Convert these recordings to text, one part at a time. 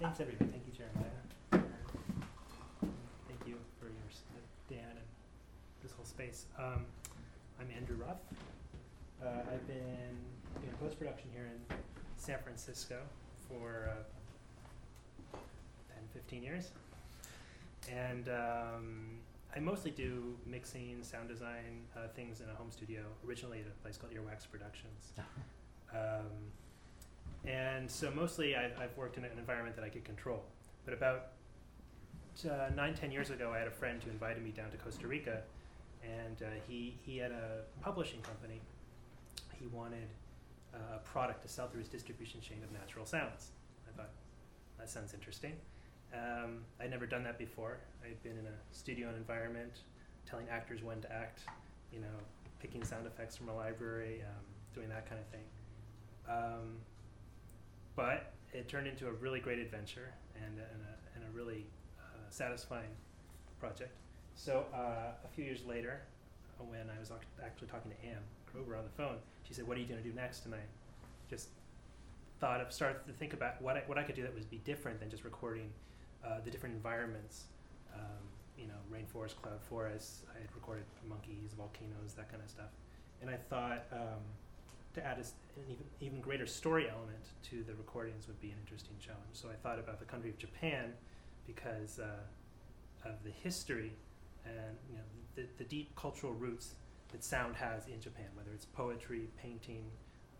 Thanks, everybody. Thank you, Jeremiah. Thank you for your, s- uh, Dan and this whole space. Um, I'm Andrew Ruff. Uh, I've been doing post-production here in San Francisco for uh, 10, 15 years. And um, I mostly do mixing, sound design, uh, things in a home studio, originally at a place called Earwax Productions. Um, and so mostly I've, I've worked in an environment that I could control. But about uh, nine, ten years ago, I had a friend who invited me down to Costa Rica, and uh, he, he had a publishing company. He wanted uh, a product to sell through his distribution chain of natural sounds. I thought, that sounds interesting. Um, I'd never done that before. I'd been in a studio environment, telling actors when to act, you know, picking sound effects from a library, um, doing that kind of thing. Um, but it turned into a really great adventure and, a- and, a, and a really uh, satisfying project. So uh, a few years later, when I was actually talking to Anne Kroger on the phone, she said, "What are you going to do next?" And I just thought of started to think about what I, what I could do that would be different than just recording uh, the different environments. Um, you know, rainforest, cloud forests. I had recorded monkeys, volcanoes, that kind of stuff. And I thought um, to add a an even even greater story element to the recordings would be an interesting challenge. So I thought about the country of Japan because uh, of the history and you know the, the deep cultural roots that sound has in Japan, whether it's poetry, painting,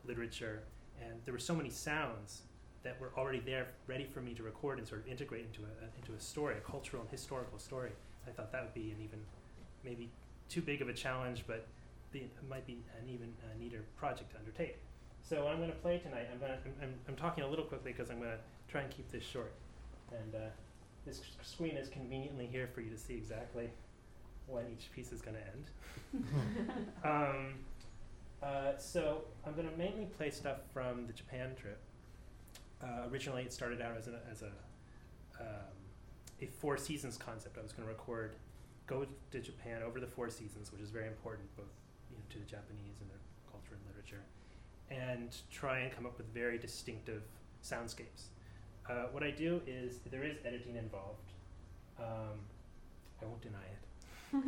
literature, and there were so many sounds that were already there, ready for me to record and sort of integrate into a- into a story, a cultural and historical story. I thought that would be an even maybe too big of a challenge, but be, it might be an even uh, neater project to undertake. So what I'm going to play tonight, I'm, gonna, I'm, I'm, I'm talking a little quickly because I'm going to try and keep this short. And uh, this screen is conveniently here for you to see exactly when each piece is going to end. um, uh, so I'm going to mainly play stuff from the Japan trip. Uh, originally, it started out as a, as a, um, a four seasons concept. I was going to record, go to Japan over the four seasons, which is very important both to the Japanese and their culture and literature, and try and come up with very distinctive soundscapes. Uh, what I do is there is editing involved. Um, I won't deny it.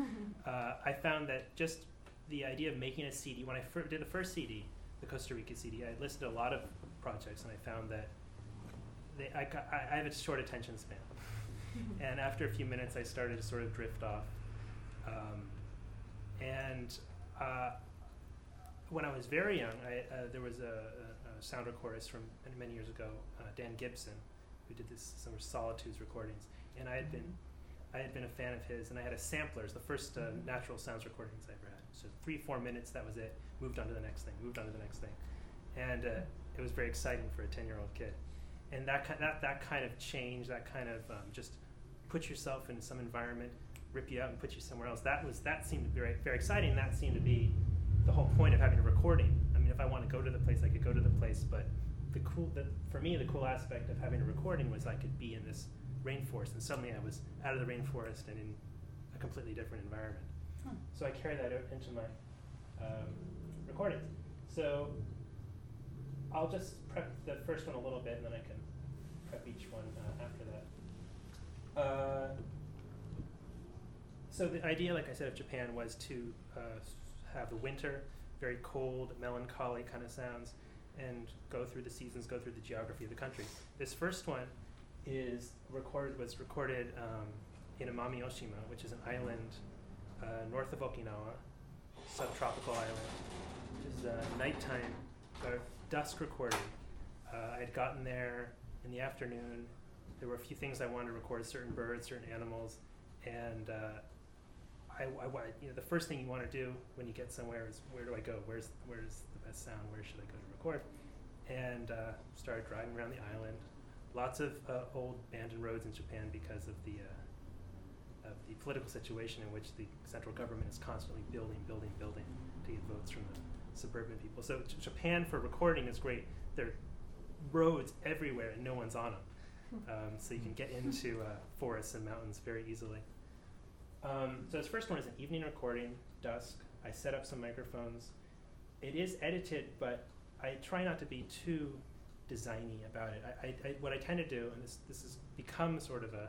uh, I found that just the idea of making a CD, when I fir- did the first CD, the Costa Rica CD, I listed a lot of projects and I found that they, I, I, I have a short attention span. and after a few minutes, I started to sort of drift off. Um, and uh, when I was very young, I, uh, there was a, a, a sound recordist from many, years ago, uh, Dan Gibson, who did this some Solitudes recordings, and I had been I had been a fan of his, and I had a samplers, the first uh, natural sounds recordings I ever had. So three, four minutes, that was it. Moved on to the next thing. Moved on to the next thing, and uh, it was very exciting for a ten-year-old kid. And that ki- that that kind of change, that kind of um, just put yourself in some environment, rip you out and put you somewhere else. That was that seemed to be very very exciting. That seemed to be the whole point of having a recording. I mean, if I want to go to the place, I could go to the place. But the cool, the, for me, the cool aspect of having a recording was I could be in this rainforest, and suddenly I was out of the rainforest and in a completely different environment. Hmm. So I carry that out into my um, recordings. So I'll just prep the first one a little bit, and then I can prep each one uh, after that. Uh, so the idea, like I said, of Japan was to uh, have the winter, very cold, melancholy kind of sounds, and go through the seasons, go through the geography of the country. This first one is recorded was recorded um, in Amami Oshima, which is an island uh, north of Okinawa, subtropical island. This is a nighttime, or dusk recording. Uh, I had gotten there in the afternoon. There were a few things I wanted to record: certain birds, certain animals, and uh, I, I, wa- you know, the first thing you want to do when you get somewhere is where do I go? Where's where's the best sound? Where should I go to record? And uh, started driving around the island. Lots of uh, old abandoned roads in Japan because of the uh, of the political situation in which the central government is constantly building, building, building to get votes from the suburban people. So J- Japan for recording is great. There are roads everywhere and no one's on them, um, so you can get into uh, forests and mountains very easily. Um, so this first one is an evening recording, dusk. I set up some microphones. It is edited, but I try not to be too designy about it. I, I, I, what I tend to do, and this this has become sort of a,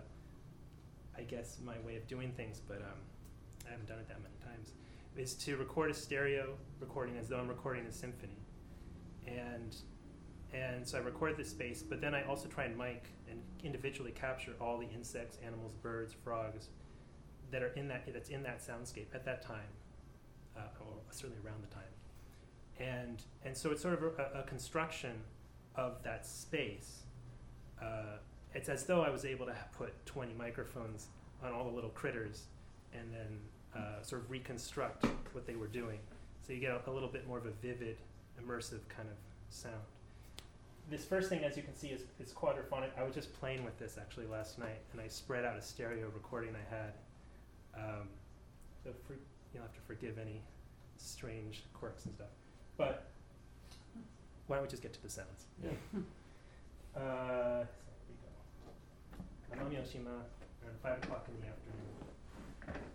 I guess my way of doing things, but um, I haven't done it that many times, is to record a stereo recording as though I'm recording a symphony, and and so I record this space, but then I also try and mic and individually capture all the insects, animals, birds, frogs that are in that that's in that soundscape at that time, uh, or certainly around the time, and and so it's sort of a, a construction of that space. Uh, it's as though I was able to put 20 microphones on all the little critters, and then uh, sort of reconstruct what they were doing. So you get a, a little bit more of a vivid, immersive kind of sound this first thing, as you can see, is, is quadraphonic. I was just playing with this actually last night, and I spread out a stereo recording I had. Um, so for, you'll have to forgive any strange quirks and stuff. But why don't we just get to the sounds? Yeah. uh, so we go. Amami Oshima, around 5 o'clock in the afternoon.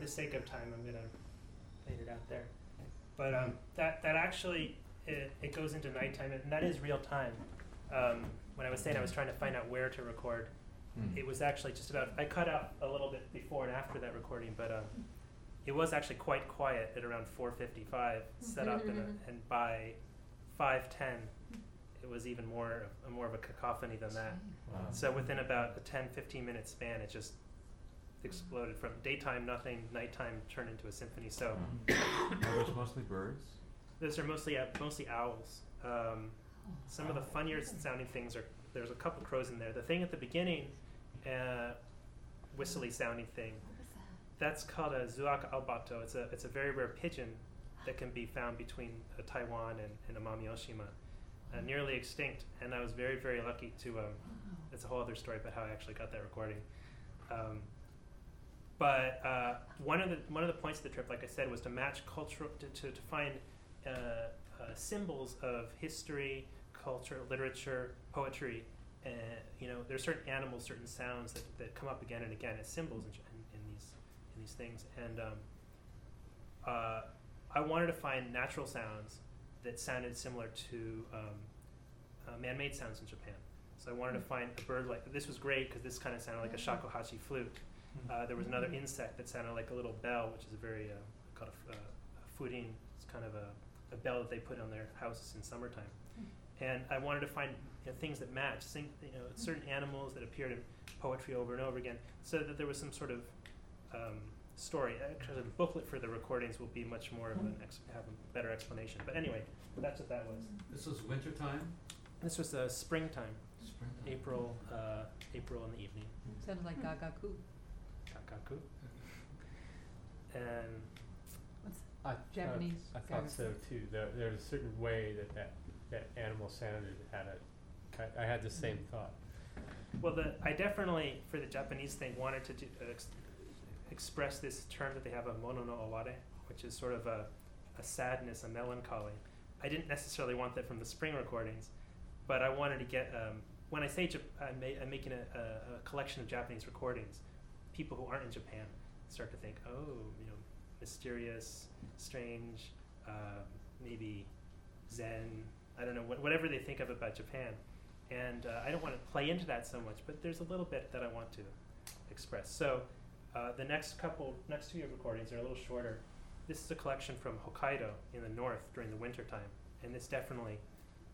The sake of time, I'm gonna fade it out there. But um, that that actually it, it goes into nighttime, and that is real time. Um, when I was saying I was trying to find out where to record, Hmm. it was actually just about. I cut out a little bit before and after that recording, but um, it was actually quite quiet at around 4:55, set up, in a, and by 5:10, it was even more more of a cacophony than that. Wow. So within about a 10, 15 minute span, it just exploded from daytime nothing, nighttime turned into a symphony. So Are those mostly birds? those are mostly uh, mostly owls. Um, some of the funnier sounding things are there's a couple crows in there. The thing at the beginning, uh, whistly sounding thing, that's called a zuaka aobato. It's a it's a very rare pigeon that can be found between uh, Taiwan and, and Amami Oshima, uh, nearly extinct. And I was very very lucky to. Um, it's a whole other story about how I actually got that recording. Um, but uh, one of the one of the points of the trip, like I said, was to match cultural to, to, to find uh, uh, symbols of history, culture, literature, poetry. And you know, there's certain animals, certain sounds that, that come up again and again as symbols in, in, in these in these things. And um, uh, I wanted to find natural sounds that sounded similar to um, uh, man-made sounds in Japan. So I wanted to find a bird like this was great because this kind of sounded like a shakuhachi flute. Uh, there was another insect that sounded like a little bell, which is a very uh, called a, f- uh, a furin. It's kind of a, a bell that they put on their houses in summertime. And I wanted to find you know, things that match, sing, you know, certain animals that appeared in poetry over and over again, so that there was some sort of um, story. Actually, the booklet for the recordings will be much more of an ex- have a better explanation. But anyway, that's what that was. This was winter time? This was uh, springtime, Springtime. April, uh, April in the evening. Sounded like Gagaku. Kakaku. And I Japanese Thought, I thought gagaku. so too. There, there's a certain way that, that that animal sounded. Had a, ki- I had the same thought. Well, the, I definitely, for the Japanese thing, wanted to do, uh, ex- express this term that they have, a mono no aware, which is sort of a, a sadness, a melancholy. I didn't necessarily want that from the spring recordings, but I wanted to get, um, when I say Jap- I'm, ma- I'm making a, a, a collection of Japanese recordings, people who aren't in Japan start to think, oh, you know, mysterious, strange, uh, maybe Zen, I don't know, wh- whatever they think of about Japan and uh, I don't want to play into that so much, but there's a little bit that I want to express. So uh, the next couple, next two recordings are a little shorter. This is a collection from Hokkaido in the north during the winter time, and this definitely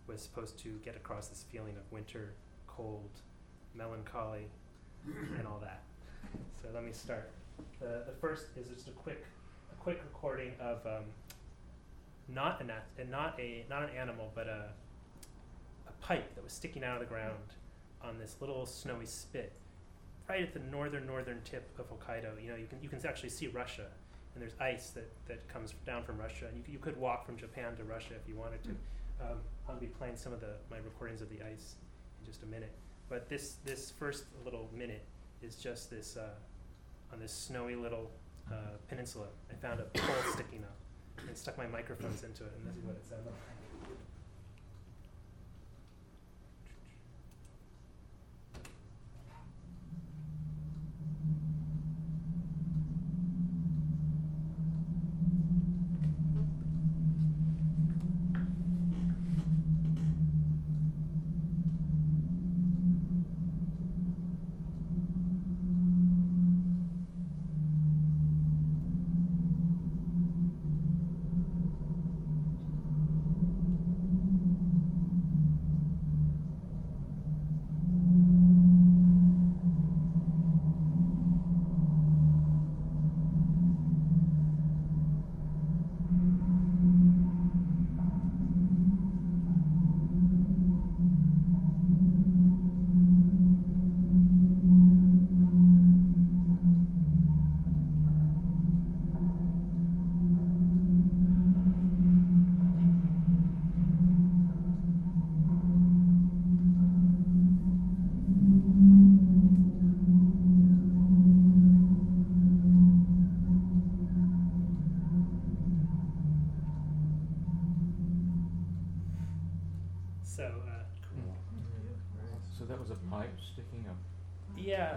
was supposed to get across this feeling of winter, cold, melancholy, and all that. So let me start. The, the first is just a quick, a quick recording of um, not an not a not an animal, but a a pipe that was sticking out of the ground on this little snowy spit, right at the northern northern tip of Hokkaido. You know, you can you can actually see Russia, and there's ice that, that comes down from Russia, and you, you could walk from Japan to Russia if you wanted to. Um, I'll be playing some of the my recordings of the ice in just a minute, but this this first little minute is just this uh, on this snowy little uh, peninsula. I found a pole sticking up and stuck my microphones into it, and this is what it sounded like.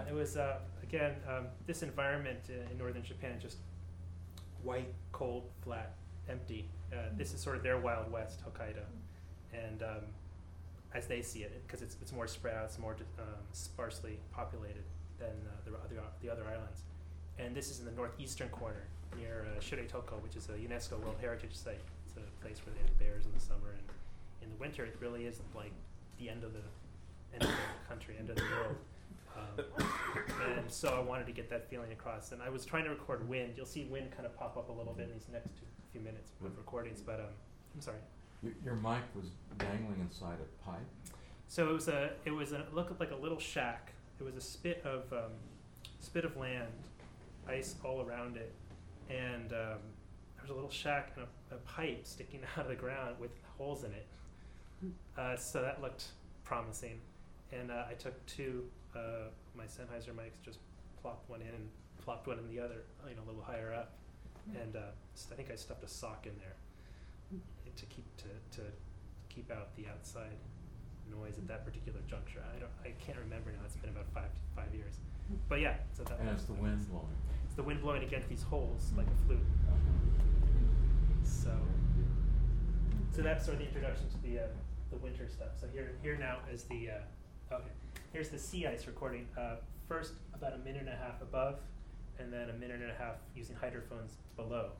It was uh, again um, this environment uh, in northern Japan just white, cold, flat, empty. Uh, this is sort of their Wild West, Hokkaido, and um, as they see it, because it's it's more spread out, it's more um, sparsely populated than uh, the other the other islands. And this is in the northeastern corner near uh, Shiretoko, which is a UNESCO World Heritage Site. It's a place where they have bears in the summer, and in the winter it really is like the end of the end of the country, end of the world. Um, and so I wanted to get that feeling across. And I was trying to record wind. You'll see wind kind of pop up a little bit in these next two, few minutes of recordings. But um, I'm sorry. Your, your mic was dangling inside a pipe. So it was a it was a it looked like a little shack. It was a spit of um, spit of land, ice all around it, and um, there was a little shack and a, a pipe sticking out of the ground with holes in it. Uh, so that looked promising, and uh, I took two uh, my Sennheiser mics, just plopped one in and plopped one in the other, you know, a little higher up, and uh, I think I stuffed a sock in there to keep to, to keep out the outside noise at that particular juncture. I don't, I can't remember now. It's been about five five years, but yeah. So that And it's the wind was- blowing. It's the wind blowing against these holes like a flute. So, so that's sort of the introduction to the uh, the winter stuff. So here here now is the uh, okay. Here's the sea ice recording. Uh, first about a minute and a half above, and then a minute and a half using hydrophones below,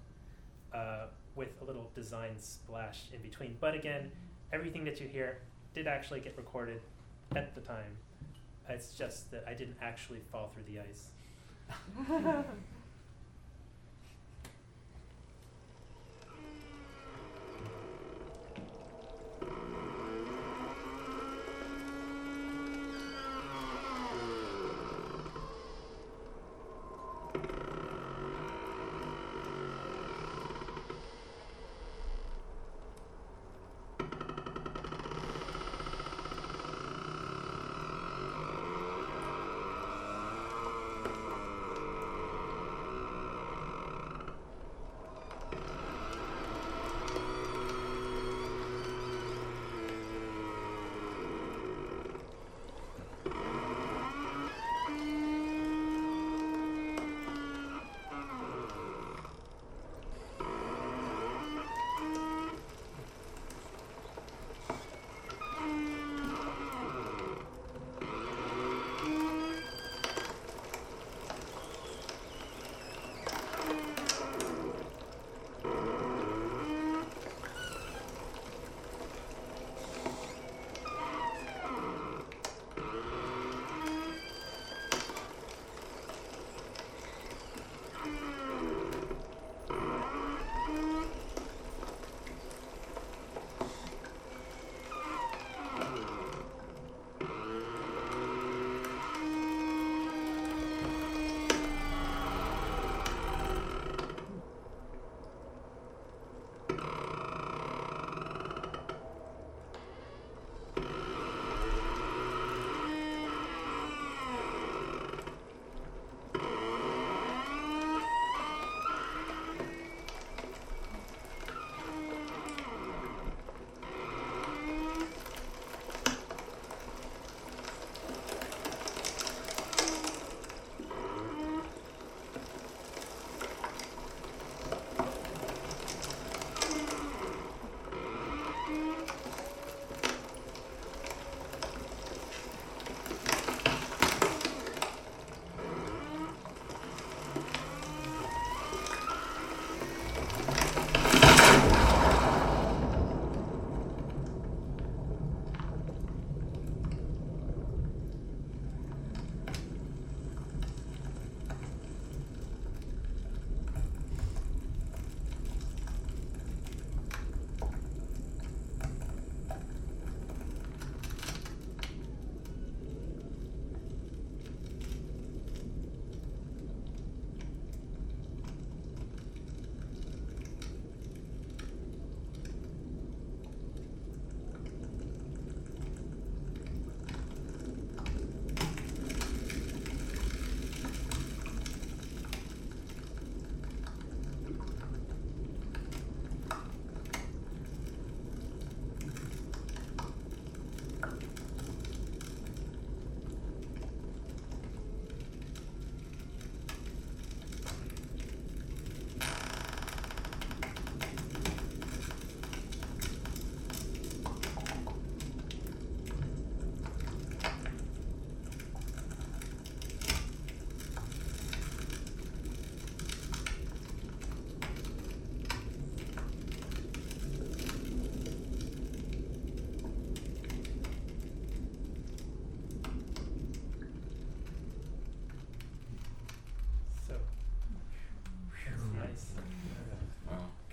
uh, with a little design splash in between. But again, everything that you hear did actually get recorded at the time. It's just that I didn't actually fall through the ice.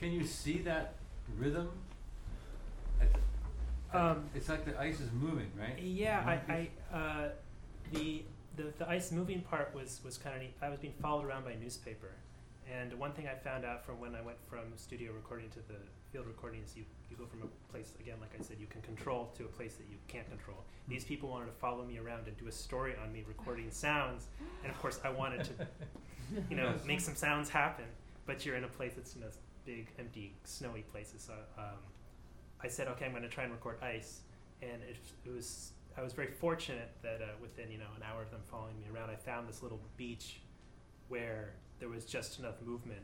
can you see that rhythm? The, Um, it's like the ice is moving, right? Yeah, Mhm. I, I uh, the, the the ice moving part was was kind of neat. I was being followed around by a newspaper, and one thing I found out from when I went from studio recording to the field recording is you you go from a place again, like I said, you can control to a place that you can't control. These people wanted to follow me around and do a story on me recording sounds, and of course I wanted to, you know, make some sounds happen. But you're in a place that's in a big, empty, snowy places. So um, I said, okay, I'm going to try and record ice, and it, it was I was very fortunate that uh, within you know an hour of them following me around, I found this little beach where there was just enough movement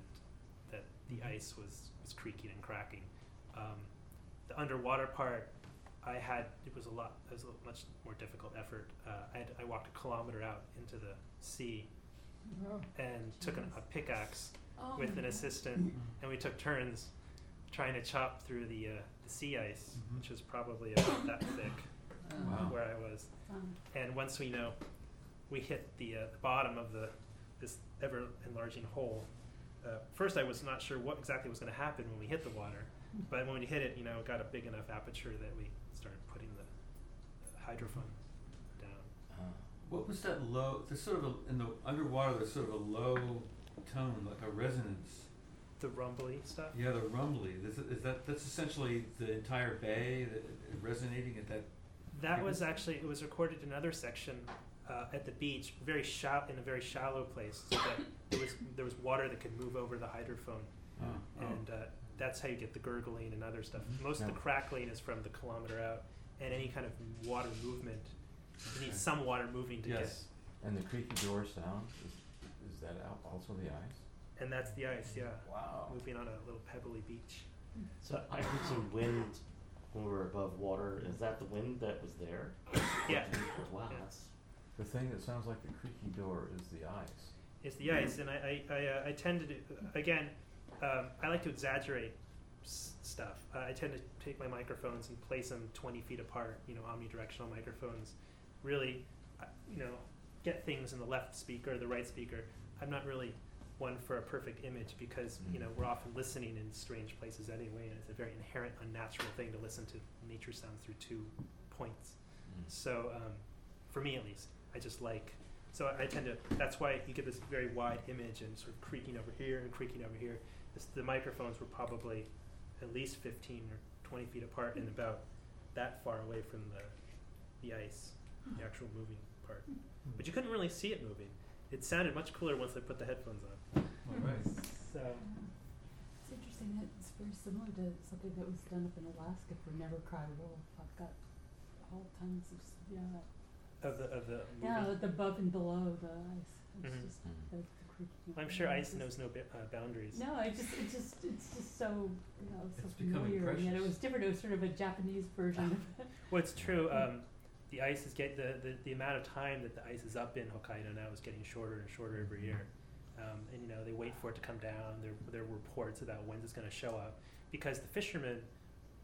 that the ice was was creaking and cracking. Um, the underwater part, I had it was a lot. It was a much more difficult effort. Uh, I had, I walked a kilometer out into the sea and took an, a pickaxe Oh with an assistant, and we took turns trying to chop through the uh, the sea ice, Mhm. which was probably about that thick Oh, Wow. where I was. fun. And once we know we hit the, uh, the bottom of the this ever enlarging hole, uh, first I was not sure what exactly was going to happen when we hit the water, but when we hit it, you know, it got a big enough aperture that we started putting the, the hydrophone down. What was that low? There's sort of a, in the underwater. There's sort of a low tone, like a resonance. The rumbly stuff. Yeah, the rumbly. Is, it- is that that's essentially the entire bay that, resonating at that? That was actually it was recorded in another section uh, at the beach, very shallow in a very shallow place, so that there was there was water that could move over the hydrophone, Oh, and uh, that's how you get the gurgling and other stuff. Mhm. Most of the crackling is from the kilometer out, and any kind of water movement. You need Okay. some water moving to yes. And the creaky door sound, is, is that al- also the ice? and that's the ice, yeah, Wow. moving on a little pebbly beach. So I heard some wind when we were above water. Is that the wind that was there? Yeah, Wow, Yeah. that's The thing that sounds like the creaky door is the ice. it's the ice, and I I, I, uh, I tend to do, again. Um, I like to exaggerate s- stuff. Uh, I tend to take my microphones and place them 20 feet apart. You know, omnidirectional microphones. Really, uh, you know, get things in the left speaker, the right speaker. I'm not really one for a perfect image because you mm. know we're often listening in strange places anyway, and it's a very inherent, unnatural thing to listen to nature sounds through two points. Mm. So um, for me at least, I just like. So I tend to. That's why you get this very wide image and sort of creaking over here and creaking over here. This, the microphones were probably at least 15 or 20 feet apart and about that far away from the the ice, the hmm. actual moving part. Hmm. But you couldn't really see it moving. It sounded much cooler once I put the headphones on. All right. So It's interesting that it's very similar to something that was done up in Alaska for Never Cry Wolf. I've got all tons of s- yeah, of the of the yeah, the above and below the ice. It's Mhm. just Mhm. the, the I'm sure ice ice knows no ba- uh, boundaries. No, I just it just it's just so you know so It's familiar and yet it was different. It was sort of a Japanese version of it. Well, it's true. Um, the ice is get the, the the amount of time that the ice is up in Hokkaido now is getting shorter and shorter every year. Um, and you know they wait for it to come down. There there are reports about when it's going to show up because the fishermen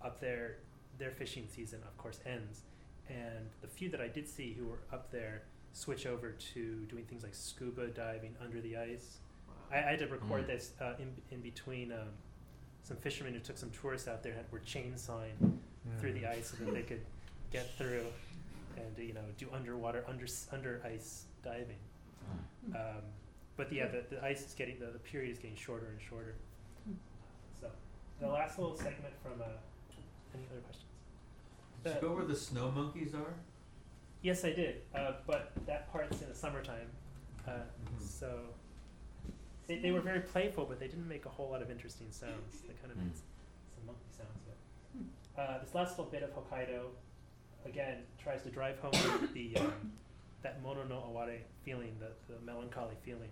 up there, their fishing season of course ends, and the few that I did see who were up there switch over to doing things like scuba diving under the ice. I, I had to record Mm. this uh, in in between. Um, some fishermen who took some tourists out there had, were chainsawing through the ice so that they could get through and uh, you know do underwater under under ice diving. Ah. Um, but yeah, the, the ice is getting the, the period is getting shorter and shorter. Hmm. So the last little segment from uh, any other questions? Did you go where the snow monkeys are? Yes, I did, uh, but that part's in the summertime. Uh, Mhm. So they, they were very playful, but they didn't make a whole lot of interesting sounds. They kind of made Mm. s- some monkey sounds. But uh, this last little bit of Hokkaido, again, tries to drive home the um, that mono no aware feeling, the, the melancholy feeling.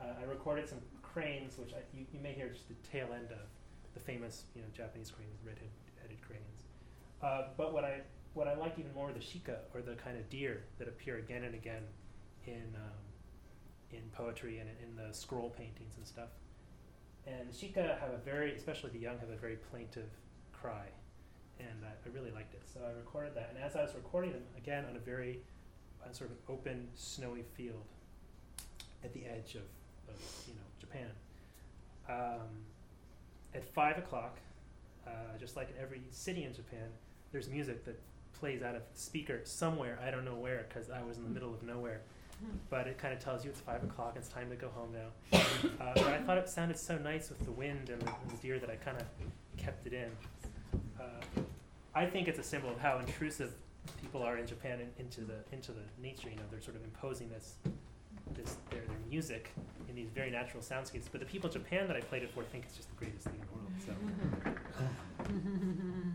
Uh, I recorded some cranes, which I, you, you may hear just the tail end of the famous you know Japanese cranes, red-headed cranes. Uh, but what I what I like even more are the shika, or the kind of deer that appear again and again in um, in poetry and in, in the scroll paintings and stuff. And the shika have a very, especially the young, have a very plaintive cry, and I, I really liked it. So I recorded that, and as I was recording them, again on a very uh, sort of open, snowy field at the edge of, of you know Japan, um, at five o'clock, uh, just like in every city in Japan, there's music that plays out of the speaker somewhere. I don't know where because I was in the middle of nowhere. But it kind of tells you it's five o'clock. It's time to go home now. Uh, but I thought it sounded so nice with the wind and the, and the deer that I kind of kept it in. Uh, I think it's a symbol of how intrusive people are in Japan in, into the into the nature. You know, they're sort of imposing this this their, their music in these very natural soundscapes. But the people in Japan that I played it for think it's just the greatest thing in the world. So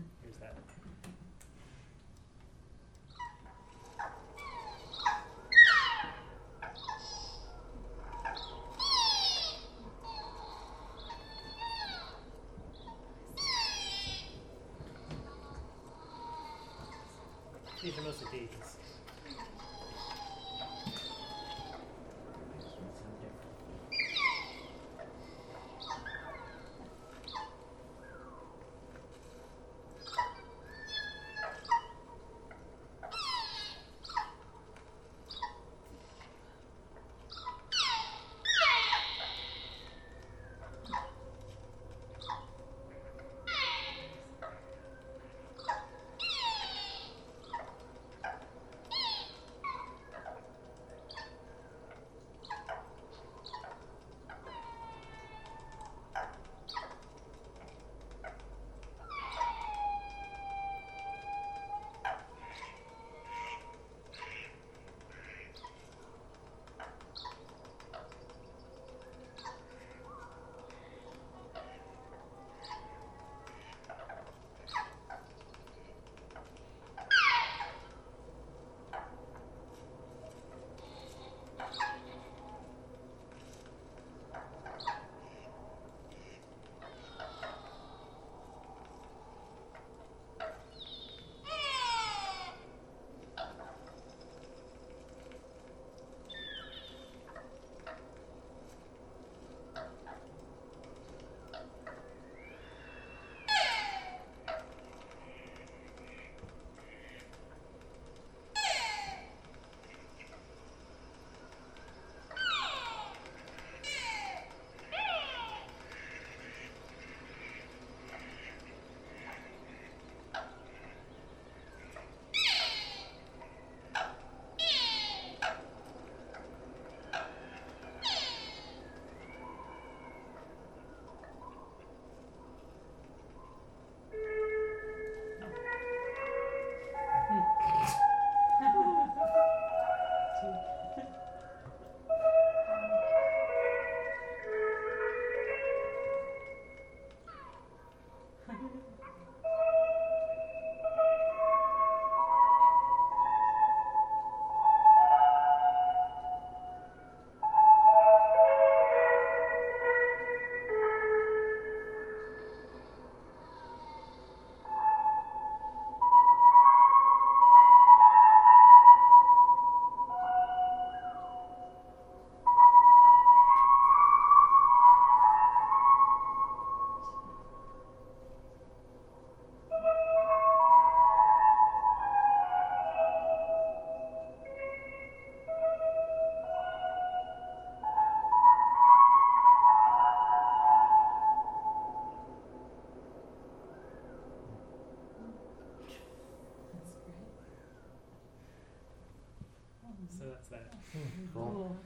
that's that. Cool.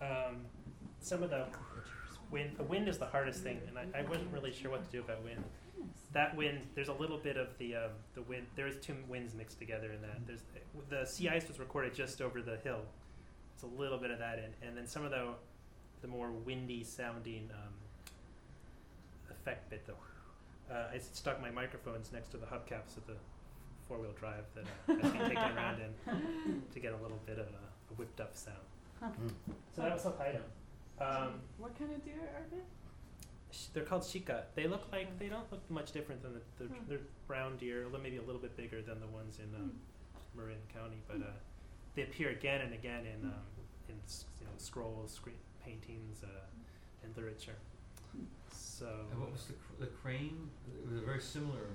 Um, some of the wind, the wind is the hardest thing, and I, I wasn't really sure what to do about wind. That wind, there's a little bit of the um, the wind. There's two winds mixed together in that. There's the sea ice was recorded just over the hill. It's a little bit of that in, and then some of the the more windy sounding um, effect bit though. Uh, I stuck my microphones next to the hubcaps of the four wheel drive that uh, I've been taking around in to get a little bit of a, a whipped up sound. Mm. So that was Hokkaido. Um, What kind of deer are they? sh- they're called shika. They look like they don't look much different than the, the Hmm. they're brown deer, a little- maybe a little bit bigger than the ones in um, Marin County, but uh, they appear again and again in um, in you know scrolls, screen paintings, uh, and literature. So And what was the, cr- the crane? It was a very similar.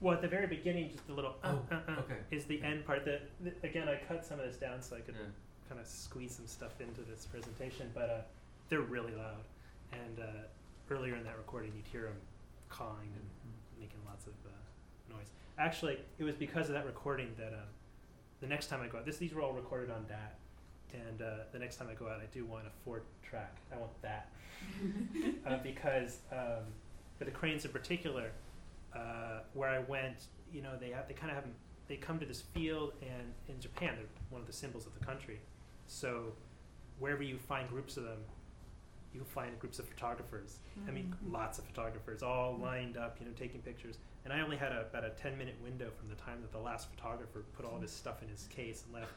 Well, at the very beginning, just the little uh, Oh, uh, uh, okay. is the end part. That the, again, I cut some of this down so I could Yeah. kind of squeeze some stuff into this presentation, but uh, they're really loud, and uh, earlier in that recording, you'd hear them cawing and making lots of uh, noise. Actually, it was because of that recording that uh, the next time I go out, this these were all recorded on DAT, and uh, the next time I go out, I do want a four track. I want that uh, because um, for the cranes in particular, uh, where I went, you know, they have they kind of have they come to this field, and in Japan, they're one of the symbols of the country. So wherever you find groups of them, you'll find groups of photographers. I mean, Mhm. lots of photographers all lined up, you know, taking pictures. And I only had a, about a 10 minute window from the time that the last photographer put all this stuff in his case and left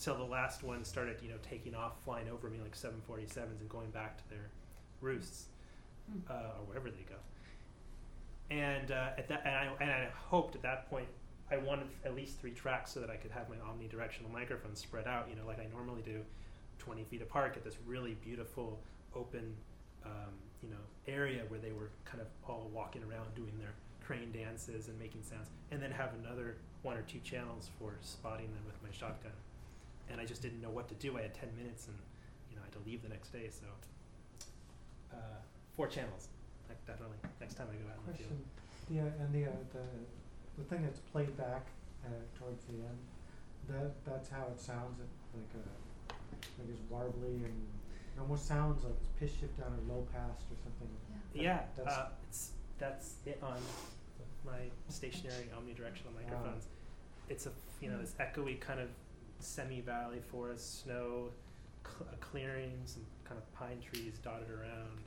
till the last one started, you know, taking off, flying over me like 747s and going back to their roosts Mm. uh, or wherever they go. And uh, at that, and I, and I hoped at that point I wanted at least three tracks so that I could have my omnidirectional microphone spread out, you know, like I normally do, 20 feet apart, at this really beautiful open, um, you know, area where they were kind of all walking around doing their crane dances and making sounds, and then have another one or two channels for spotting them with my shotgun. And I just didn't know what to do. I had 10 minutes, and you know, I had to leave the next day, so uh, four channels, like definitely. Next time I go out in the field. Question, the, uh, and the, uh, the, the thing that's played back, uh, towards the end, that, that's how it sounds, it, like, uh, like it's warbly and it almost sounds like it's pitch shift down or low pass or something. That- Yeah, that's- uh, it's that's it on my stationary omnidirectional microphones. It's a you know this echoey kind of semi valley forest, snow, cl- uh, clearings, and kind of pine trees dotted around,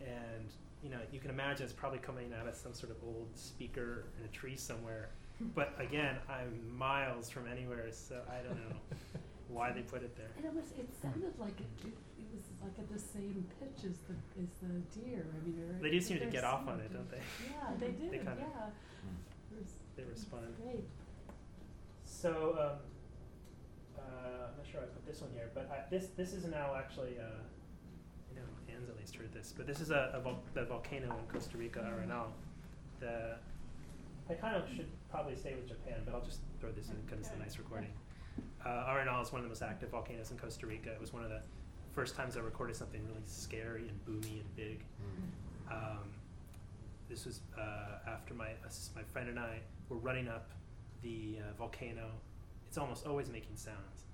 and you know you can imagine it's probably coming out of some sort of old speaker in a tree somewhere. But again, I'm miles from anywhere, so I don't know why they put it there. And it was, it sounded like it, it, it was like at the same pitch as the, as the deer, I mean, or. They do seem to very get off on it, don't they? Yeah, they do. They kinda- yeah. It was- They respond. Great. So, um, uh, I'm not sure I put this one here, but I, this this is now actually, uh, At least heard this, but this is a, a vol- the volcano in Costa Rica, Arenal. The I kind of should probably stay with Japan, but I'll just throw this in because it's a nice recording. Uh, Arenal is one of the most active volcanoes in Costa Rica. It was one of the first times I recorded something really scary and boomy and big. Um, this was uh, after my us- my friend and I were running up the uh, volcano. It's almost always making sounds,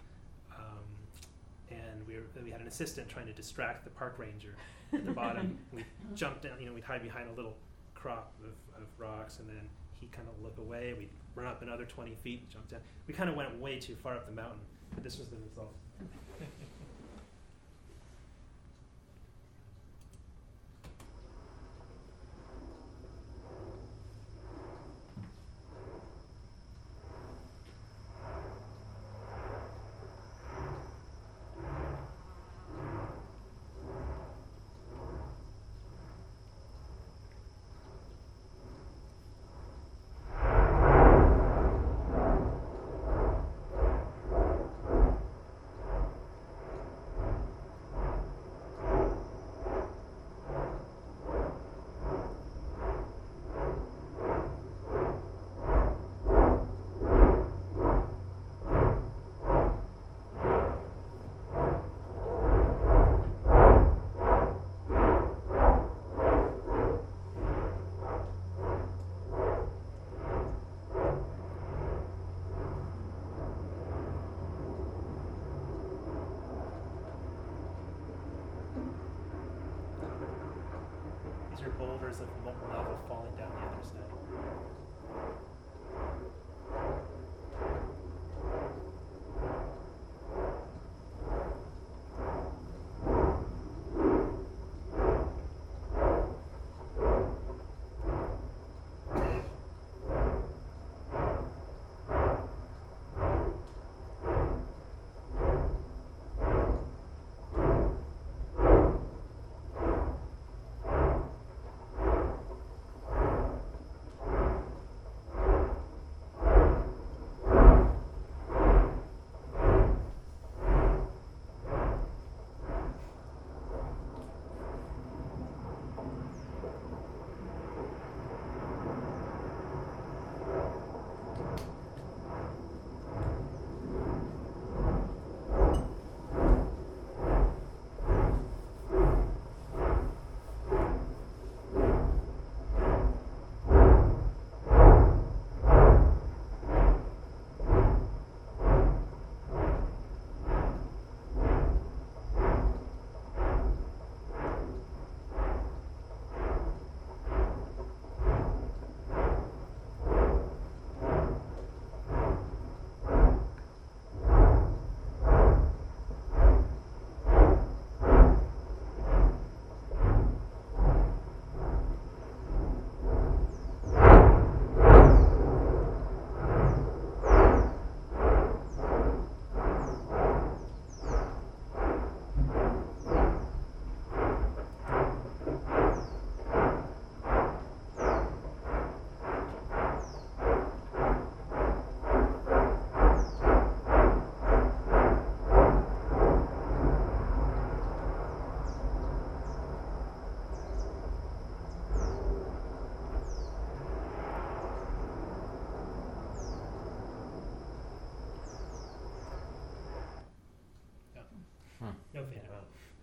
um, and we were, we had an assistant trying to distract the park ranger at the bottom. we jumped down, you know, we'd hide behind a little crop of, of rocks, and then he'd kind of look away. We'd run up another twenty feet, jump down. We kind of went way too far up the mountain, but this was the result.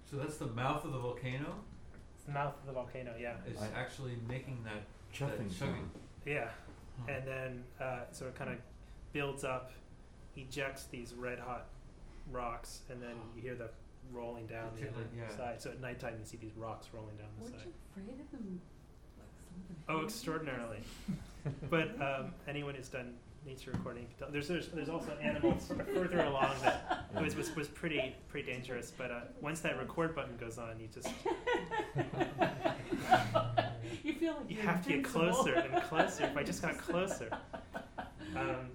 So that's the mouth of the volcano? It's the mouth of the volcano. Yeah. It's I- actually making that, Chuffing that sound. chugging. Yeah. Huh. and then uh, so it kind of builds up, ejects these red hot rocks, and then you hear the rolling down the Tickling, other yeah. side. So at nighttime, you see these rocks rolling down the Weren't side. you afraid of them? Like some. Oh, hitting extraordinarily! but um, anyone who's done nature recording, there's there's, there's also animals further along that was, was was pretty pretty dangerous. But uh, once that record button goes on, you just you feel like you you're have to get closer and closer. If I just got closer. Um,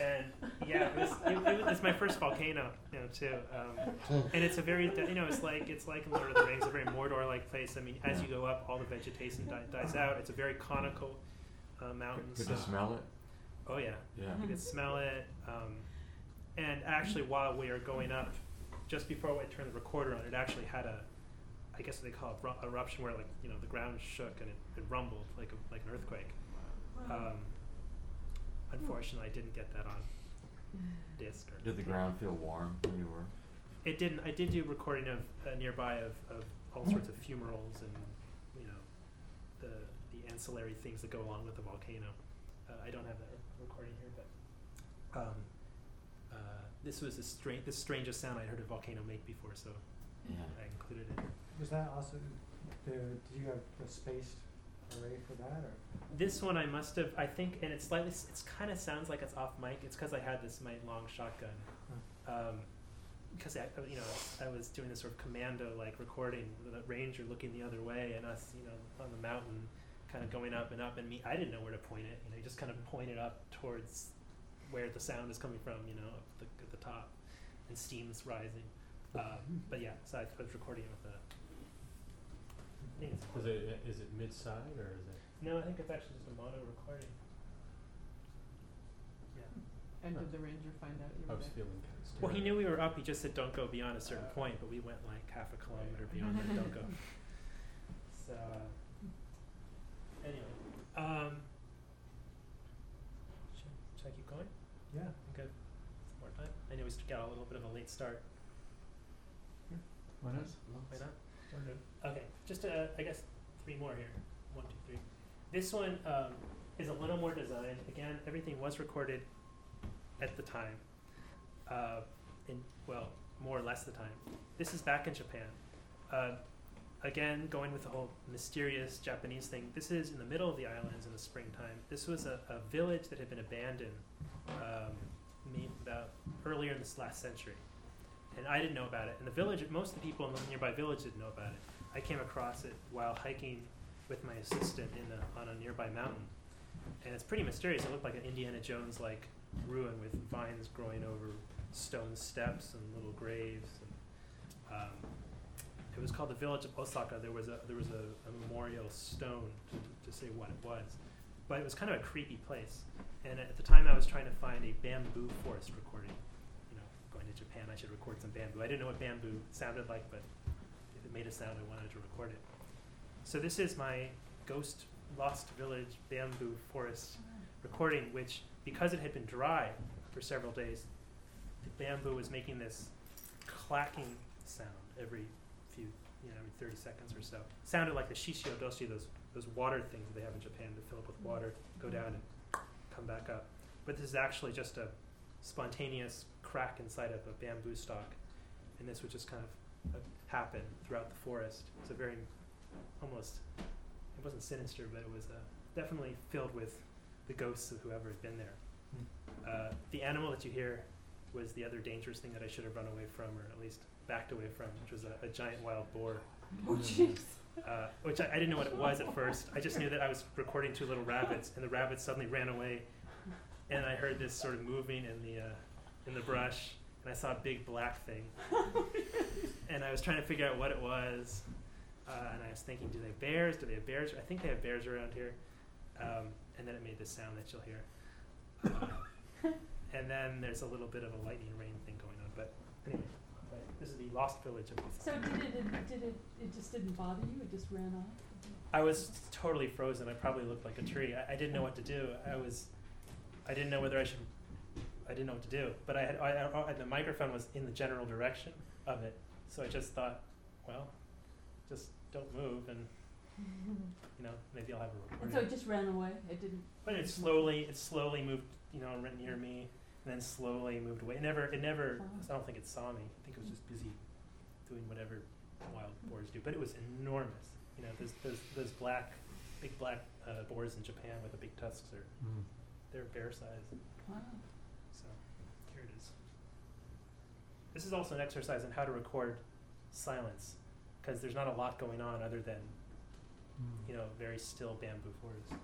and yeah, it was, it, it was it's my first volcano, you know, too. Um, and it's a very, you know, it's like it's like in Lord of the Rings, a very Mordor-like place. I mean, as you go up, all the vegetation di- dies out. It's a very conical uh, mountain. Could so- you smell it? Oh yeah, Yeah. you could smell it. Um, and actually, while we were going up, just before I turned the recorder on, it actually had a, I guess they call it eruption, where like you know the ground shook and it, it rumbled like a, like an earthquake. Um, unfortunately, I didn't get that on disc. Or Did the ground feel warm when you were? It didn't. I did do recording of uh, nearby of, of all sorts of fumaroles and you know the the ancillary things that go along with the volcano. Uh, I don't have that recording here, but um, uh, this was the strange, the strangest sound I'd heard a volcano make before, so Yeah. I included it. Was that also, the, do you have a spaced array for that, or? This one I must have. I think, and it's slightly. It's kind of sounds like it's off mic. It's because I had this my long shotgun. Um, because I, I- you know, I was doing this sort of commando like recording, with the ranger looking the other way, and us, you know, on the mountain, kind of going up and up, and me, I didn't know where to point it. You know, you just kind of pointed up towards where the sound is coming from. You know, up the, at the top, and steam's rising. Um, but yeah, so I, I was recording it with a. I think it's Is it, is it mid-side or is it? no, I think it's actually just a mono recording. Yeah. And did the ranger find out you I were was there? feeling kind of Well, he knew we were up. He just said, "Don't go beyond a certain point," but we went like half a kilometer beyond that. Don't go. So uh, anyway, um, should, should I keep going? Yeah. Good. Some more time. I know we got a little bit of a late start. Why not? Why not? Okay, just uh, I guess three more here. One, two, three. This one um, is a little more designed. Again, everything was recorded at the time. Uh, in well, more or less the time. This is back in Japan. Uh, again, going with the whole mysterious Japanese thing. This is in the middle of the islands in the springtime. This was a, a village that had been abandoned um, about earlier in this last century and I didn't know about it. And the village, most of the people in the nearby village didn't know about it. I came across it while hiking with my assistant in on a nearby mountain, and it's pretty mysterious. It looked like an Indiana Jones like ruin with vines growing over stone steps and little graves. And, um, it was called the village of Osaka. There was a there was a, a memorial stone to, to say what it was, but it was kind of a creepy place. And at the time, I was trying to find a bamboo forest recording you know, going to Japan, I should record some bamboo. I didn't know what bamboo sounded like, but if it made a sound, I wanted to record it. So this is my Ghost Lost Village Bamboo Forest recording, which, because it had been dry for several days, the bamboo was making this clacking sound every you know, every 30 seconds or so. Sounded like the shishi odoshi, those, those water things that they have in Japan that fill up with water, go down and come back up. But this is actually just a spontaneous crack inside of a bamboo stalk, and this would just kind of uh, happen throughout the forest. It's a very almost it wasn't sinister, but it was uh, definitely filled with the ghosts of whoever had been there. Uh, the animal that you hear was the other dangerous thing that I should have run away from, or at least backed away from, which was a, a giant wild boar Oh jeez. uh, which I, I didn't know what it was at first. I just knew that I was recording two little rabbits, and the rabbits suddenly ran away, and I heard this sort of moving in the uh, in the brush, and I saw a big black thing, and I was trying to figure out what it was, uh, and I was thinking, do they have bears? Do they have bears? I think they have bears around here, um, and then it made this sound that you'll hear, uh, and then there's a little bit of a lightning rain thing going on, but anyway. Is the lost village of So did it, it, did it, it just didn't bother you, it just ran off? I was totally frozen. I probably looked like a tree. I, I didn't know what to do. I was, I didn't know whether I should. I didn't know what to do. But I had, I, I, the microphone was in the general direction of it, So I just thought, well, just don't move and you know maybe I'll have a And recording. so it just ran away, it didn't, But it slowly, it slowly moved, you know, right near mm. me, and then slowly moved away. It never, it never. I don't think it saw me. I think it was just busy doing whatever wild boars do. But it was enormous. You know, those those those black, big black uh, boars in Japan with the big tusks are Mm. they're bear size. wow. So here it is. This is also an exercise in how to record silence, because there's not a lot going on other than Mm. you know very still bamboo forest.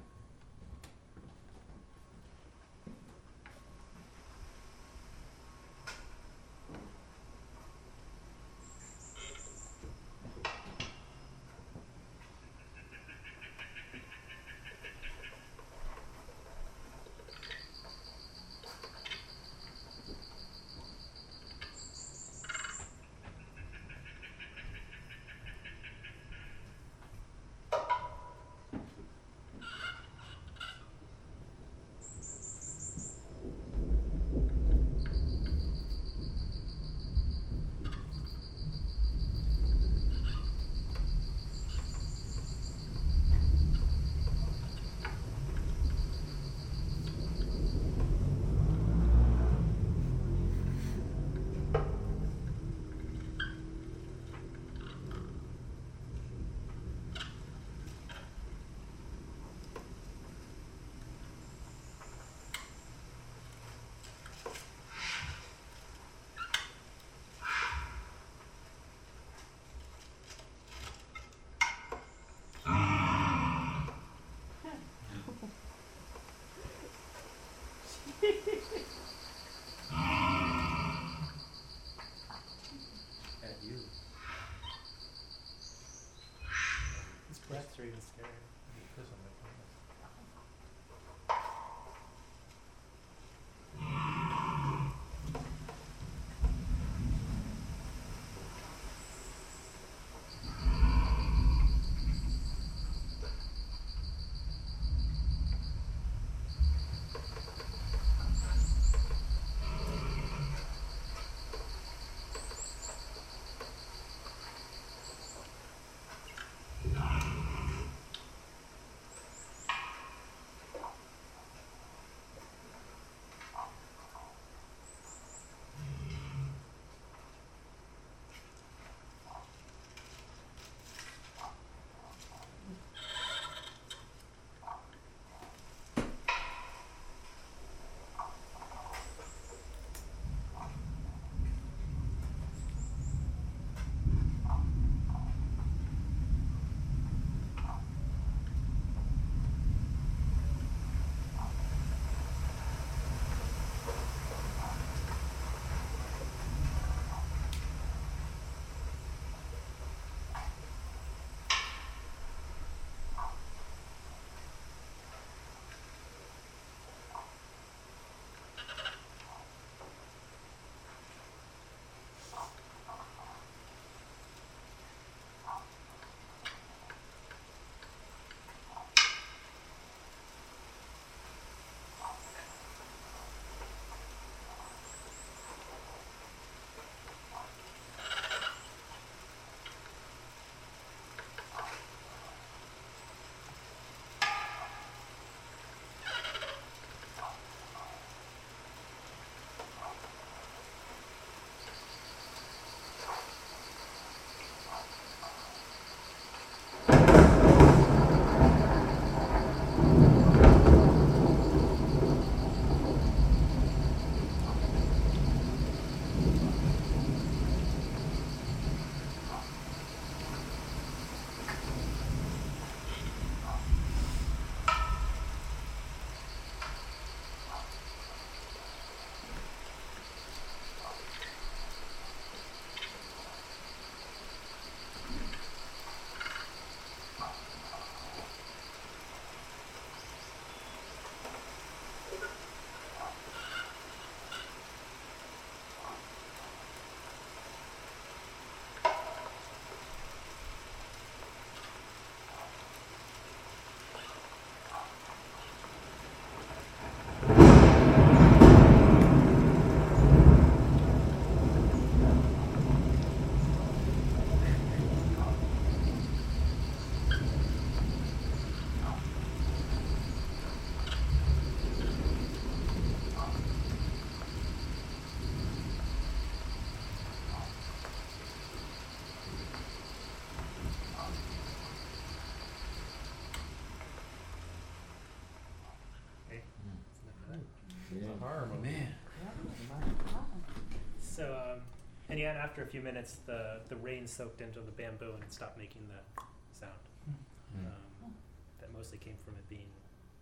And after a few minutes, the, the rain soaked into the bamboo and it stopped making that sound. Mm. Um, that mostly came from it being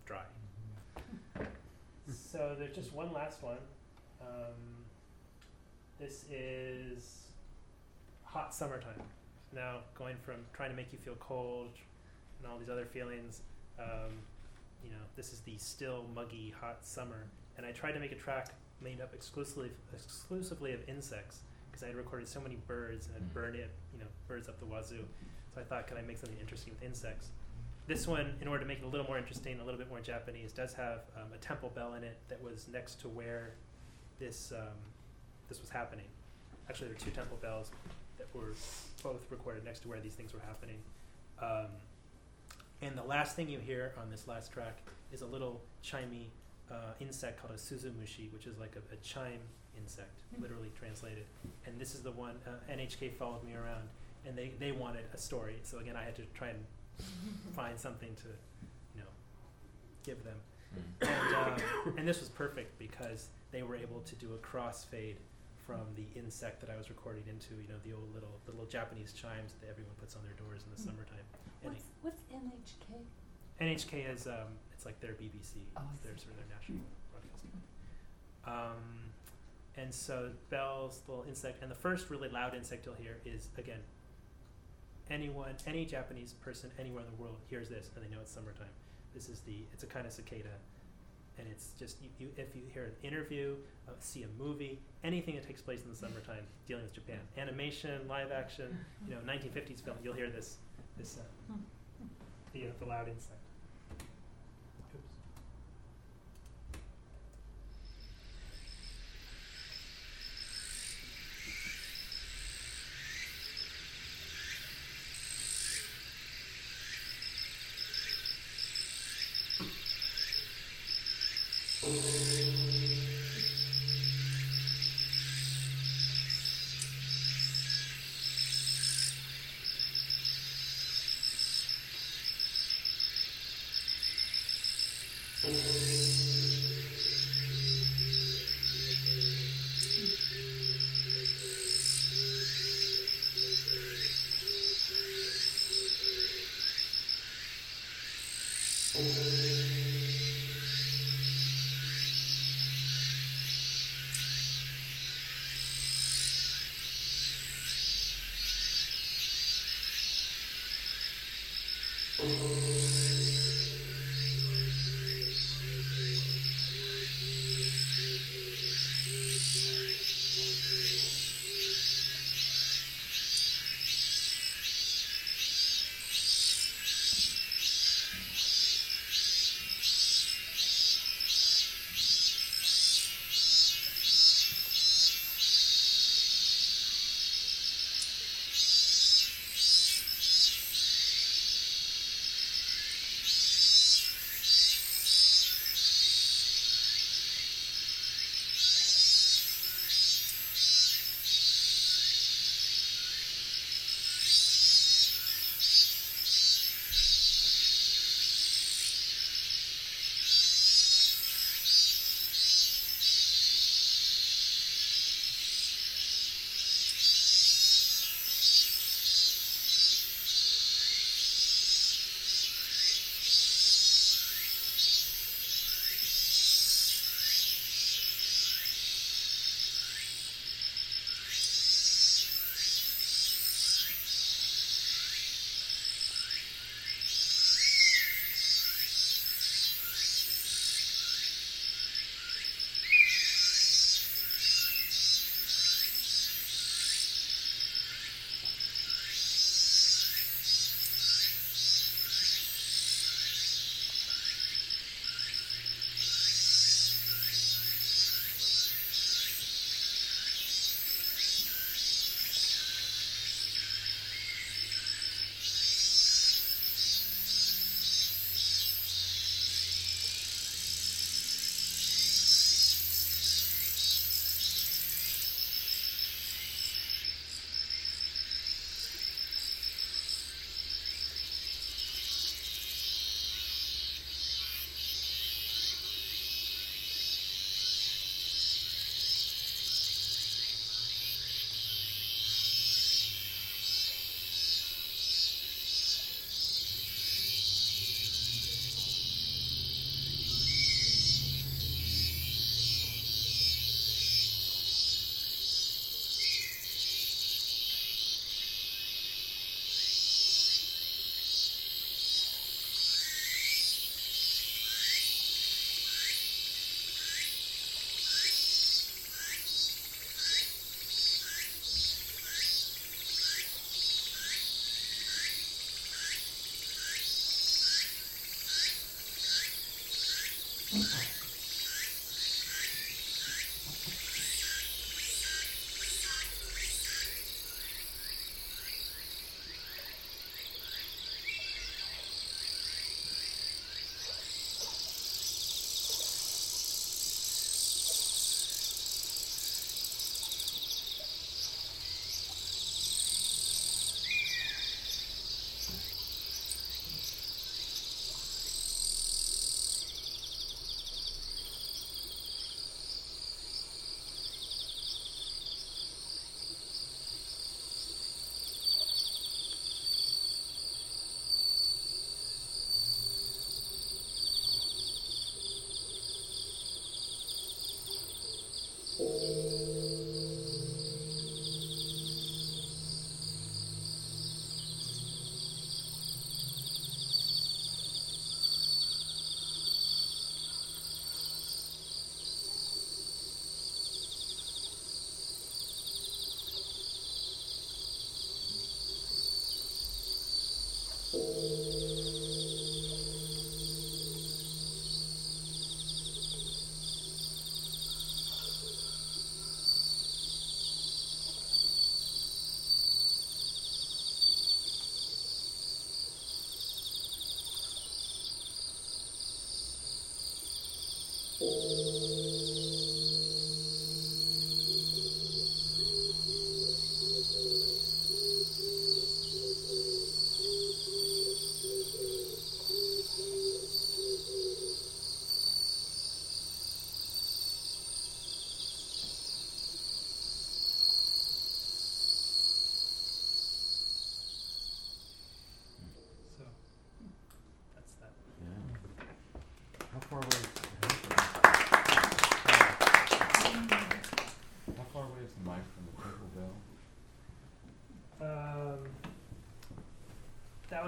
dry. So there's just one last one. Um, this is hot summertime. Now going from trying to make you feel cold and all these other feelings, um, you know, this is the still muggy hot summer. And I tried to make a track made up exclusively exclusively of insects because I had recorded so many birds and Mm. had burned it, you know, birds up the wazoo. So I thought, could I make something interesting with insects? This one, in order to make it a little more interesting, a little bit more Japanese, does have um, a temple bell in it that was next to where this um, this was happening. Actually, there are two temple bells that were both recorded next to where these things were happening. Um, and the last thing you hear on this last track is a little chimey uh, insect called a suzumushi, which is like a, a chime insect, Hmm. literally translated. And this is the one uh, NHK followed me around, and they, they wanted a story. So again, I had to try and find something to, you know, give them. Mm. And, um, and this was perfect because they were able to do a crossfade from the insect that I was recording into, you know, the old little the little Japanese chimes that everyone puts on their doors in the Mm. summertime. What's, what's NHK? NHK is um, it's like their BBC, Oh, it's their sort of their national broadcasting. Um, and so bells, little insect, and the first really loud insect you'll hear is again. Anyone, any Japanese person anywhere in the world hears this and they know it's summertime. This is the it's a kind of cicada, and it's just you, you if you hear an interview, uh, see a movie, anything that takes place in the summertime dealing with Japan, animation, live action, you know, 1950s film, you'll hear this this uh, the uh, the loud insect.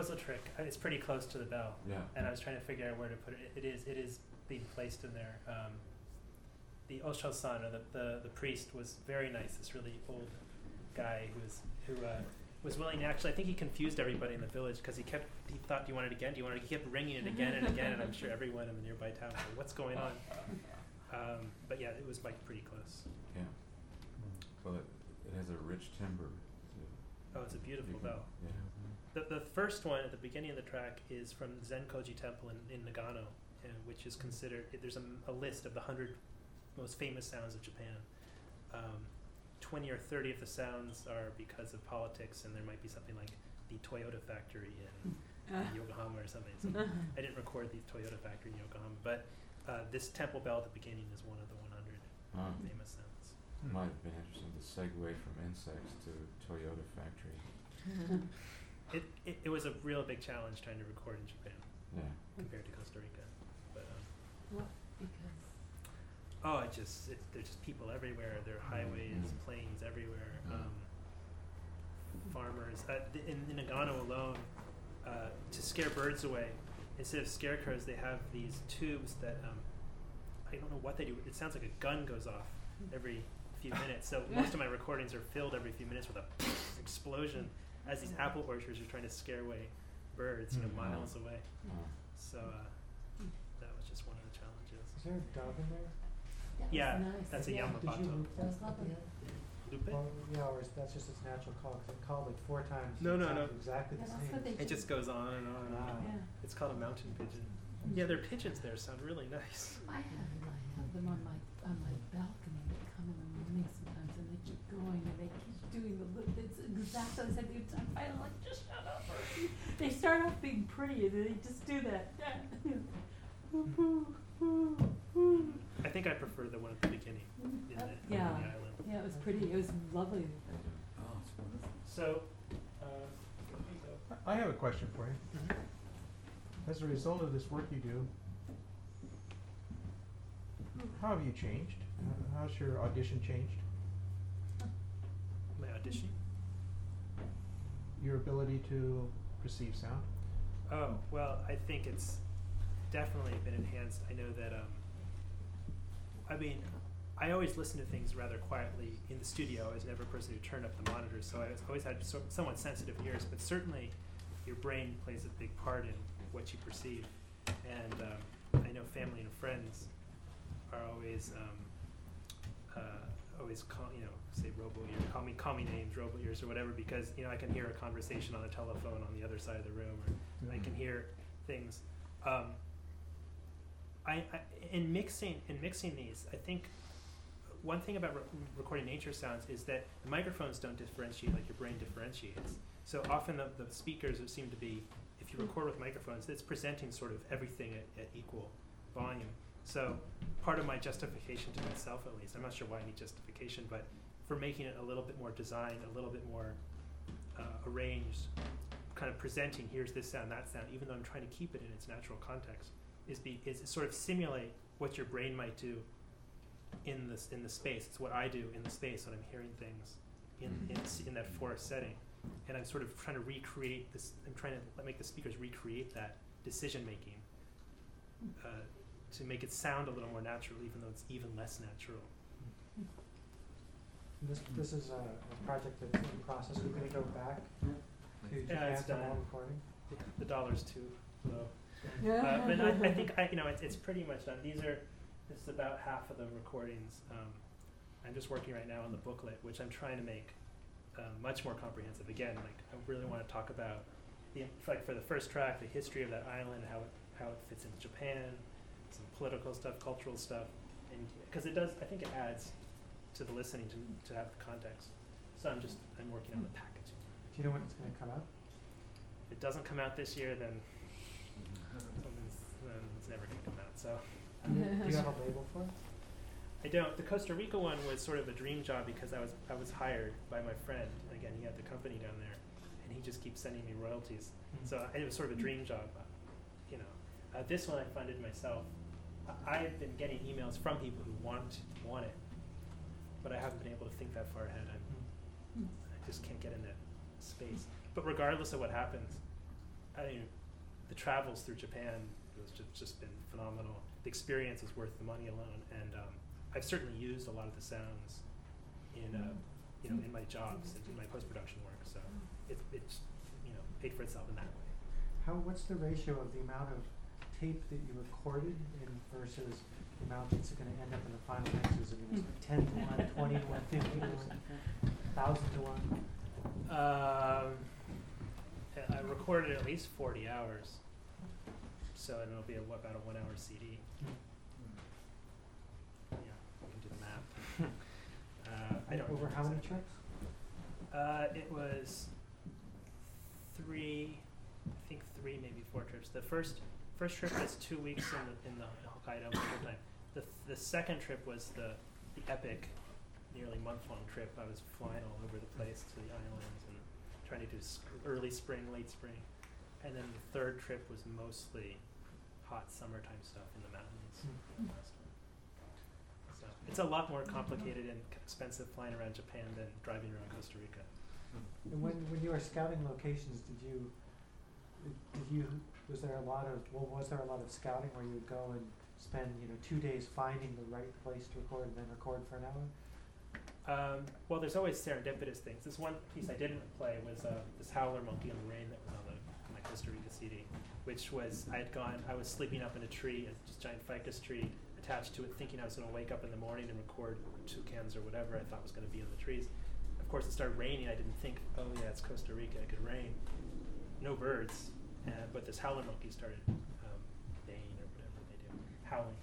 Was a trick. Uh, It's pretty close to the bell, Yeah. and I was trying to figure out where to put it. It is it is being placed in there. Um, the Osho san, or the, the the priest, was very nice. This really old guy who was who uh, was willing to actually. I think he confused everybody in the village because he kept he thought, "Do you want it again? Do you want it?" He kept ringing it again and again, and I'm sure everyone in the nearby town was like, "What's going on?" Um, but yeah, it was like pretty close. Yeah. Well, it, it has a rich timbre. Oh, it's a beautiful can- bell. Yeah. The, the first one at the beginning of the track is from the Zenkoji Temple in, in Nagano, uh, which is considered, there's a, a list of the 100 most famous sounds of Japan. Um, 20 or 30 of the sounds are because of politics, and there might be something like the Toyota factory in, in Yokohama or something. So I didn't record the Toyota factory in Yokohama, but uh, this temple bell at the beginning is one of the 100 Ah, famous sounds. might have been interesting to segue from insects to Toyota factory. It, it, it was a real big challenge trying to record in Japan Yeah. compared to Costa Rica. But um, What? Because Oh, it just it, there's just people everywhere. There are highways, Mhm. planes everywhere. Mhm. Um, farmers uh, th- in, in Nagano alone, uh, to scare birds away, instead of scarecrows, they have these tubes that um, I don't know what they do. It sounds like a gun goes off every few minutes. So most of my recordings are filled every few minutes with a explosion as these apple orchards are trying to scare away birds, you know, Mhm. miles away. So uh, that was just one of the challenges. Is there a dove in there? that Yeah, nice. that's a yeah. Did you loop That was lovely. Lupe? Well, yeah, or is that's just its natural call, 'cause it called like four times. No, no, no. Exactly Yeah, the same. It just goes on and on and on. Wow. Yeah. It's called a mountain pigeon. Yeah, their pigeons there sound really nice. I have I have them on my on my balcony. They come in the morning sometimes and they keep going and they keep doing the li- it's exactly the same thing. I'm finally like just shut up. They start off being pretty and then they just do that. I think I prefer the one at the beginning in the, Uh, on yeah. the island. Yeah, it was pretty. It was lovely. Oh, it's wonderful. So, uh, I have a question for you. As a result of this work you do, how have you changed? H- How's your audition changed? my audition. Your ability to perceive sound? Oh well, I think it's definitely been enhanced. I know that. Um, I mean, I always listen to things rather quietly in the studio. I was never a person who turned up the monitors, so I always had so, somewhat sensitive ears. But certainly, your brain plays a big part in what you perceive. And um, I know family and friends are always um, uh, always call you know say robo ear, call me call me names, robo ears or whatever because you know I can hear a conversation on a telephone on the other side of the room or I can hear things. Um, I, I in mixing in mixing these, I think one thing about re- recording nature sounds is that the microphones don't differentiate like your brain differentiates. So often the, the speakers seem to be, if you record with microphones, it's presenting sort of everything at, at equal volume. So part of my justification to myself, at least, I'm not sure why I need justification, but for making it a little bit more designed, a little bit more uh, arranged, kind of presenting here's this sound, that sound, even though I'm trying to keep it in its natural context, is be is sort of simulate what your brain might do in this in the space. It's what I do in the space when I'm hearing things in in, in that forest setting, and I'm sort of trying to recreate this. I'm trying to make the speakers recreate that decision making. Uh, to make it sound a little more natural, even though it's even less natural. This, this is a, a project that's in process. We're gonna go back to Yeah, Japan it's for more done. recording. The dollar's too low. Uh, but I, I think I, you know it's, it's pretty much done. These are this is about half of the recordings. Um, I'm just working right now on the booklet, which I'm trying to make uh, much more comprehensive. Again, like I really want to talk about the like for the first track, the history of that island, how it how it fits into Japan, some political stuff, cultural stuff, and because it does, I think it adds to the listening to to have the context. So I'm just I'm working on the packaging. Do you know when it's gonna come out? If it doesn't come out this year, then something's then it's never going to come out. So Do you, do you have a label for it? I don't. The Costa Rica one was sort of a dream job because I was I was hired by my friend. Again, he had the company down there, and he just keeps sending me royalties. So uh, it was sort of a dream job, you know. Uh, this one I funded myself. I, I have been getting emails from people who want want it, but I haven't been able to think that far ahead. I'm. I just can't get in that space. But regardless of what happens, I mean, the travels through Japan has just, just been phenomenal. The experience is worth the money alone, and um, I've certainly used a lot of the sounds in, uh, you know, in my jobs and in my post production work. So it, it's, you know, paid for itself in that way. How, what's the ratio of the amount of tape that you recorded in versus the amount that's gonna end up in the final mean, is it ten to one, twenty to one, fifty to one, thousand to one? Um, I recorded at least forty hours, so it'll be a, about a one-hour CD. Yeah, we can do the math. uh, I don't Over how many exactly. trips? Uh, it was three, I think three, maybe four trips. The first first trip was two weeks in the in the Hokkaido winter time. The the second trip was the the epic, nearly month long trip. I was flying all over the place to the islands and trying to do s- early spring, late spring, and then the third trip was mostly hot summertime stuff in the mountains. Hmm. So it's a lot more complicated and expensive flying around Japan than driving around Costa Rica. And when, when you were scouting locations, did you, did you, was there a lot of, well, was there a lot of scouting where you would go and spend, you know, two days finding the right place to record and then record for an hour? Um, well, there's always serendipitous things. This one piece I didn't play was uh, this howler monkey in the rain that was on the, my Costa Rica CD, which was I had gone, I was sleeping up in a tree, a giant ficus tree attached to it, thinking I was going to wake up in the morning and record toucans or whatever I thought was going to be in the trees. Of course, it started raining. I didn't think, oh yeah, it's Costa Rica, it could rain. No birds, uh, but this howler monkey started um, baying or whatever they do, howling,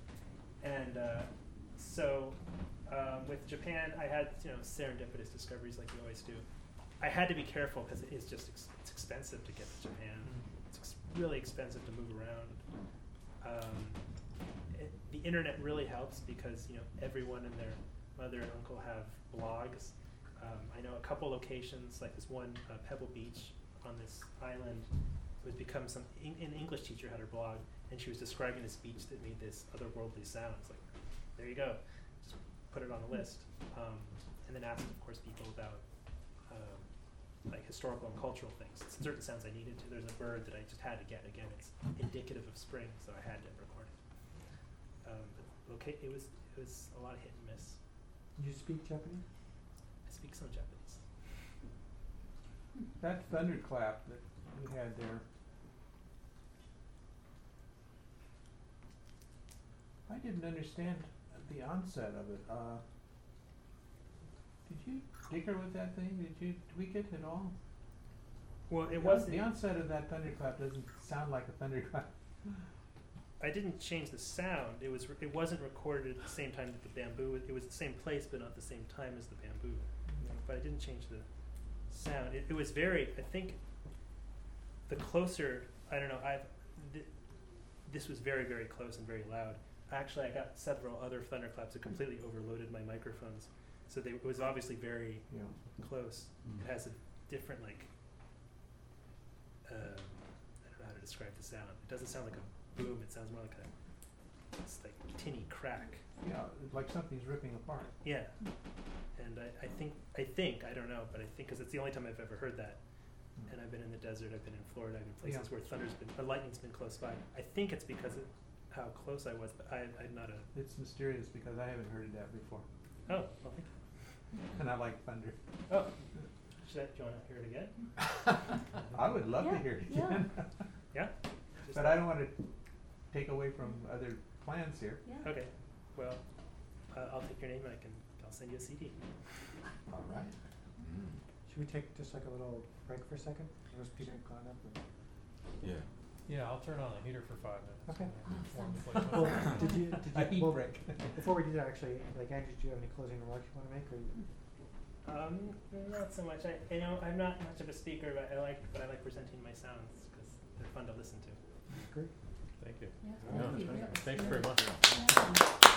and uh, so um, with Japan, I had you know serendipitous discoveries like you always do. I had to be careful because it is just ex- it's expensive to get to Japan. It's ex- really expensive to move around. Um, it, the internet really helps because you know everyone and their mother and uncle have blogs. Um, I know a couple locations like this one uh, Pebble Beach on this island who has become some in, an English teacher had her blog and she was describing this beach that made this otherworldly sound. It's like there you go, just put it on a list, um, and then asked of course people about um, like historical and cultural things. Certain sounds I needed to. There's a bird that I just had to get. Again, it's indicative of spring, so I had to record it. Um, but loca- it was it was a lot of hit and miss. You speak Japanese? I speak some Japanese. That thunderclap that you had there. I didn't understand the onset of it. Uh, did you tinker with that thing? Did you tweak it at all? Well, it was the onset of that thunderclap doesn't sound like a thunderclap. I didn't change the sound. It was it wasn't recorded at the same time that the bamboo. It was the same place, but not the same time as the bamboo. But I didn't change the sound. It, it was very. I think the closer. I don't know. I've. Th- this was very very close and very loud. Actually, I got several other thunderclaps that completely overloaded my microphones. So they, it was obviously very Yeah. close. Mm. It has a different like. Uh, I don't know how to describe the sound. It doesn't sound like a boom. It sounds more like a. It's like tinny crack. Yeah, like something's ripping apart. Yeah. And I, I think I think I don't know, but I think because it's the only time I've ever heard that. Hmm. And I've been in the desert. I've been in Florida. I've been places Yeah. where thunder's been, or lightning's been close by. I think it's because of how close I was, but I, I'm not a. It's mysterious because I haven't heard it that before. Oh, well, thank you. And I like thunder. Oh, should I, do you want to hear it again? I would love to hear it yeah. again. Yeah. Just- But I don't wanna take away from other plans here. Yeah. Okay. Well, I'll take your name and I can. I'll send you a CD. All right. Mm. Should we take just like a little break for a second? Those people have gone up. or- Yeah. Yeah, I'll turn on the heater for five minutes. Okay. Warm the Awesome. place Well, did you, did A you, heat well, break. before we do that, actually, like Andrew, do you have any closing remarks you wanna make, or you? Um, not so much. I, you know, I'm not much of a speaker, but I like, but I like presenting my sounds because they're fun to listen to. Great. Thank you. Yeah, Yeah, thank you. thank you. Yeah, Thanks very much. Yeah.